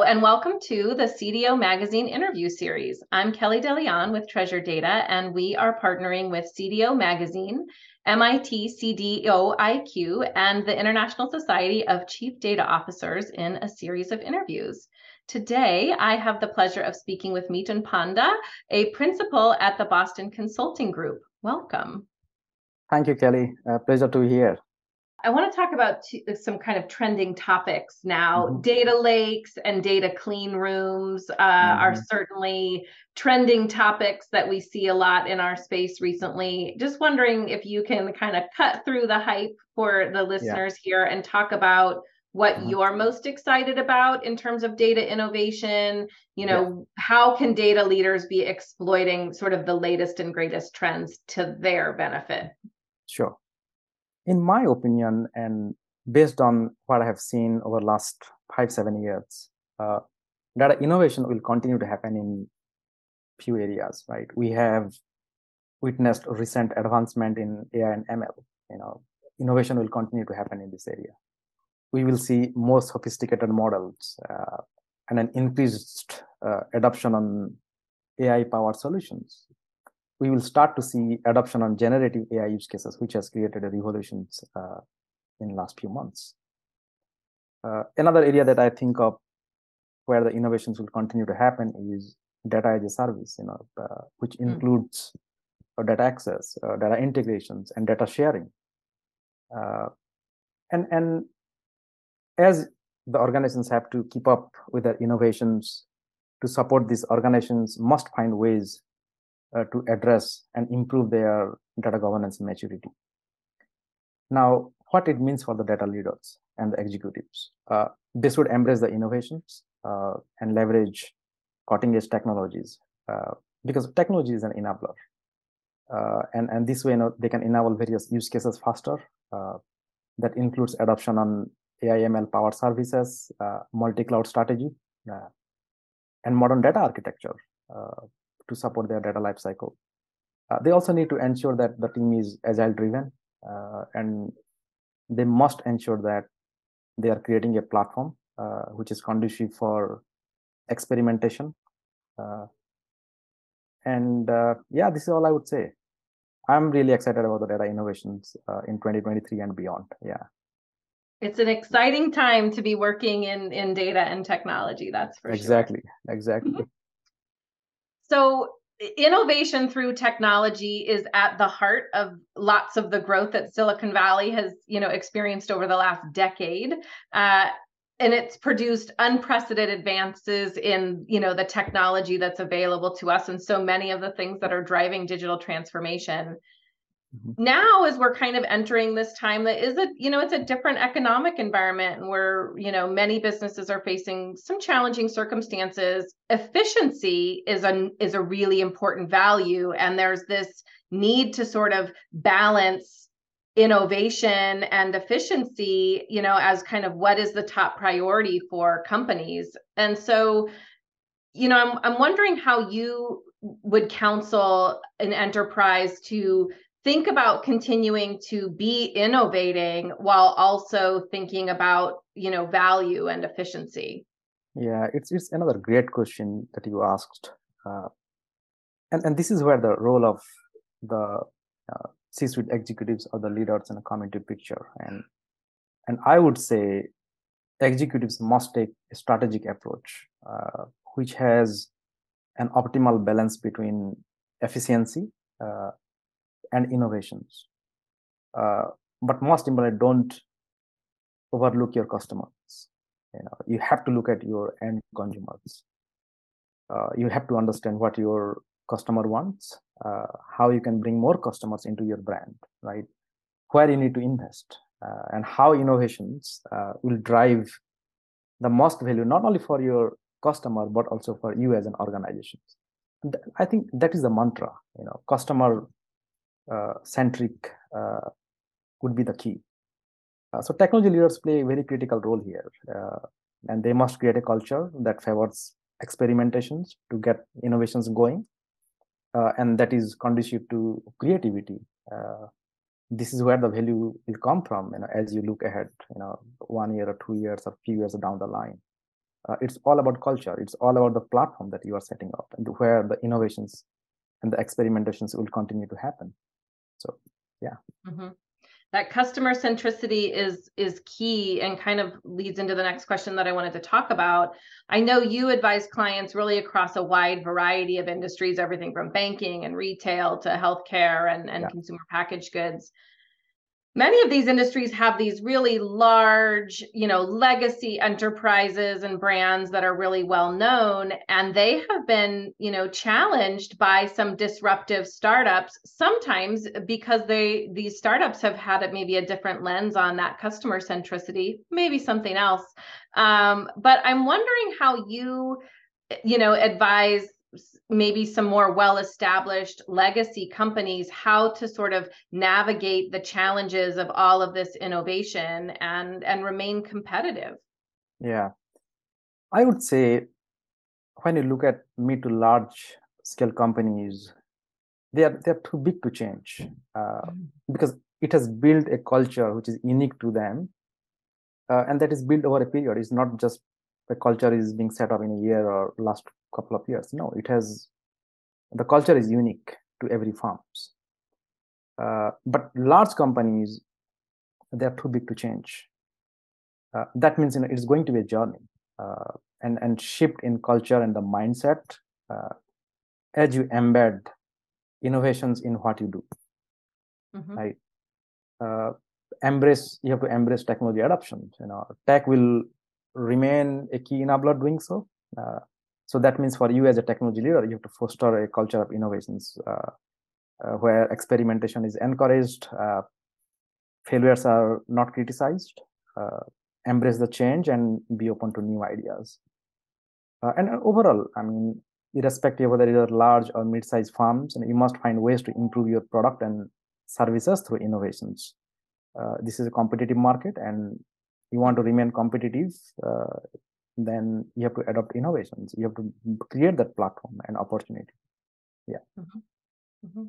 And welcome to the CDO Magazine interview series. I'm Kelly DeLeon with Treasure Data, and we are partnering with CDO Magazine, MIT CDO IQ, and the International Society of Chief Data Officers in a series of interviews. Today, I have the pleasure of speaking with Miten Panda, a principal at the Boston Consulting Group. Welcome. Thank you, Kelly. Uh, pleasure to be here. I want to talk about some kind of trending topics now. Mm-hmm. Data lakes and data clean rooms uh, mm-hmm. are certainly trending topics that we see a lot in our space recently. Just wondering if you can kind of cut through the hype for the listeners yeah. here and talk about what mm-hmm. you're most excited about in terms of data innovation you know yeah. how can data leaders be exploiting sort of the latest and greatest trends to their benefit sure in my opinion, and based on what I have seen over the last five, seven years, uh, data innovation will continue to happen in few areas, right? We have witnessed recent advancement in AI and ML. You know, innovation will continue to happen in this area. We will see more sophisticated models uh, and an increased uh, adoption on AI-powered solutions we will start to see adoption on generative AI use cases, which has created a revolution uh, in the last few months. Uh, another area that I think of where the innovations will continue to happen is data as a service, you know, uh, which mm. includes data access, uh, data integrations, and data sharing. Uh, and and as the organizations have to keep up with their innovations to support these organizations must find ways uh, to address and improve their data governance maturity. Now, what it means for the data leaders and the executives. Uh, this would embrace the innovations uh, and leverage cutting edge technologies uh, because technology is an enabler. Uh, and, and this way, you know, they can enable various use cases faster. Uh, that includes adoption on AIML powered services, multi-cloud strategy, and modern data architecture to support their data lifecycle. Uh, they also need to ensure that the team is agile driven uh, and they must ensure that they are creating a platform uh, which is conducive for experimentation. Uh, and uh, yeah, this is all I would say. I'm really excited about the data innovations uh, in 2023 and beyond. Yeah it's an exciting time to be working in in data and technology that's for exactly sure. exactly mm-hmm. So innovation through technology is at the heart of lots of the growth that Silicon Valley has, you know, experienced over the last decade. Uh, and it's produced unprecedented advances in you know the technology that's available to us and so many of the things that are driving digital transformation Mm-hmm. now as we're kind of entering this time that is a you know it's a different economic environment and where you know many businesses are facing some challenging circumstances efficiency is a is a really important value and there's this need to sort of balance innovation and efficiency you know as kind of what is the top priority for companies and so you know i'm i'm wondering how you would counsel an enterprise to think about continuing to be innovating while also thinking about you know value and efficiency. Yeah it's it's another great question that you asked uh, and and this is where the role of the uh, c-suite executives or the leaders in a come into picture and and i would say executives must take a strategic approach uh, which has an optimal balance between efficiency uh, and innovations. Uh, but most importantly, don't overlook your customers. You know, you have to look at your end consumers. Uh, you have to understand what your customer wants, uh, how you can bring more customers into your brand, right? Where you need to invest, uh, and how innovations uh, will drive the most value not only for your customer but also for you as an organization. I think that is the mantra. You know, customer centric uh, would be the key. Uh, so technology leaders play a very critical role here, and they must create a culture that favors experimentations to get innovations going, and that is conducive to creativity. This is where the value will come from you know as you look ahead you know one year or two years or few years down the line. Uh, it's all about culture. It's all about the platform that you are setting up and where the innovations and the experimentations will continue to happen so yeah mm-hmm. that customer centricity is is key and kind of leads into the next question that i wanted to talk about i know you advise clients really across a wide variety of industries everything from banking and retail to healthcare and, and yeah. consumer packaged goods many of these industries have these really large you know legacy enterprises and brands that are really well known and they have been you know challenged by some disruptive startups sometimes because they these startups have had maybe a different lens on that customer centricity maybe something else. Um, but i'm wondering how you you know advise maybe some more well established legacy companies how to sort of navigate the challenges of all of this innovation and and remain competitive. Yeah. I would say when you look at mid to large scale companies they are they're too big to change uh, mm. because it has built a culture which is unique to them uh, and that is built over a period. It's not just the culture is being set up in a year or last couple of years. No, it has the culture is unique to every farms. Uh, but large companies, they are too big to change. Uh, that means you know it's going to be a journey uh, and and shift in culture and the mindset uh, as you embed innovations in what you do. Mm-hmm. Right. Uh, embrace you have to embrace technology adoption. You know, tech will remain a key enabler doing so. Uh, so that means for you as a technology leader, you have to foster a culture of innovations uh, uh, where experimentation is encouraged, uh, failures are not criticized, uh, embrace the change, and be open to new ideas. And overall, I mean, irrespective whether you're large or mid-sized firms, you must find ways to improve your product and services through innovations. Uh, this is a competitive market, and you want to remain competitive, uh, then you have to adopt innovations. You have to create that platform and opportunity. Yeah. Mm-hmm. Mm-hmm.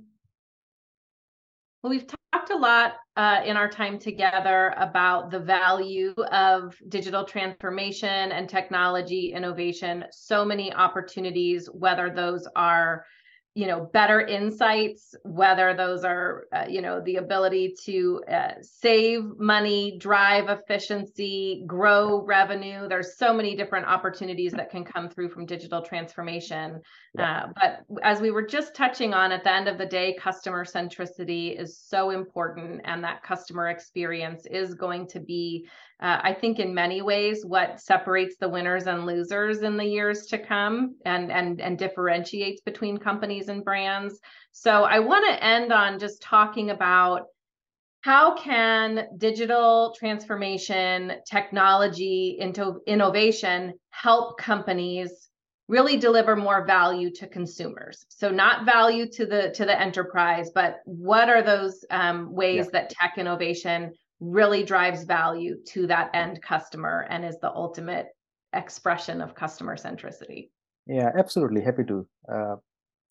Well, we've talked a lot uh, in our time together about the value of digital transformation and technology innovation. So many opportunities, whether those are you know better insights whether those are uh, you know the ability to uh, save money drive efficiency grow revenue. There's so many different opportunities that can come through from digital transformation. Uh, but as we were just touching on at the end of the day customer centricity is so important and that customer experience is going to be uh, I think in many ways what separates the winners and losers in the years to come and and and differentiates between companies and brands. So I want to end on just talking about how can digital transformation, technology, into innovation help companies really deliver more value to consumers so not value to the to the enterprise but what are those um, ways yeah. that tech innovation really drives value to that end customer and is the ultimate expression of customer centricity yeah absolutely happy to uh,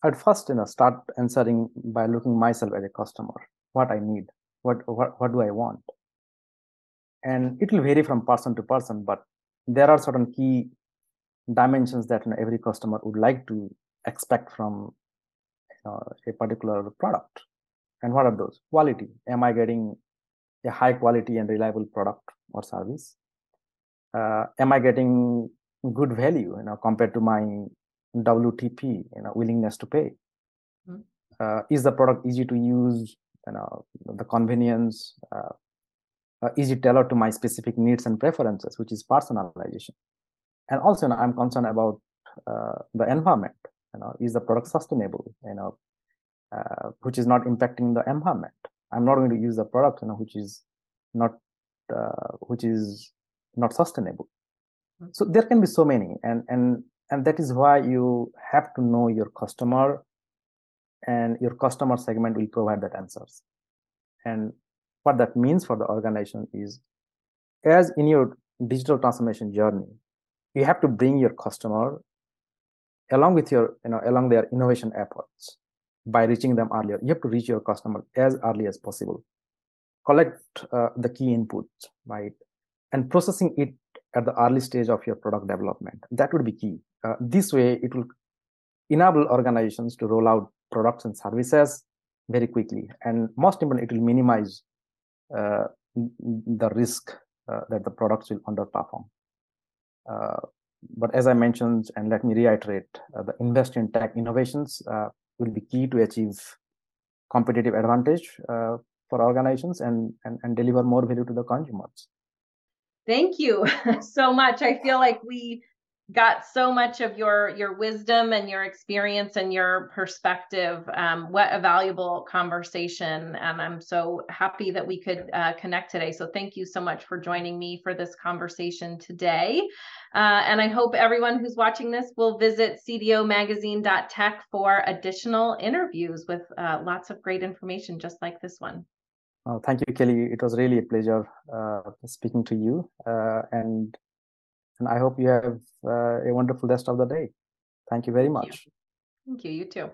i'd first you know start answering by looking myself as a customer. What i need. What what, what do i want? And it will vary from person to person but there are certain key dimensions that you know, every customer would like to expect from you know, a particular product. And what are those? Quality. Am i getting a high quality and reliable product or service? Uh, am I getting good value, you know, compared to my WTP, you know, willingness to pay? Mm-hmm. Uh, is the product easy to use? You know, the convenience. Uh, uh, is it tailored to my specific needs and preferences, which is personalization? And also, you know, I'm concerned about uh, the environment. You know, is the product sustainable? You know, uh, which is not impacting the environment i'm not going to use the product you know which is not uh, which is not sustainable mm-hmm. so there can be so many and and and that is why you have to know your customer and your customer segment will provide that answers and what that means for the organization is as in your digital transformation journey you have to bring your customer along with your you know along their innovation efforts by reaching them earlier. You have to reach your customer as early as possible. Collect uh, the key inputs, right? And processing it at the early stage of your product development. That would be key. Uh, this way, it will enable organizations to roll out products and services very quickly. And most importantly, it will minimize uh, the risk uh, that the products will underperform. Uh, but as I mentioned, and let me reiterate, uh, the invest in tech innovations uh, will be key to achieve competitive advantage for organizations and, and, and deliver more value to the consumers. Thank you so much. I feel like we got so much of your your wisdom and your experience and your perspective. Um, what a valuable conversation and i'm so happy that we could uh, connect today. So thank you so much for joining me for this conversation today. Uh, and i hope everyone who's watching this will visit cdomagazine.tech for additional interviews with uh, lots of great information just like this one Oh, thank you, Kelly. It was really a pleasure uh, speaking to you. Uh, and and I hope you have uh, a wonderful rest of the day. Thank you very much. Thank you. Thank you. You too.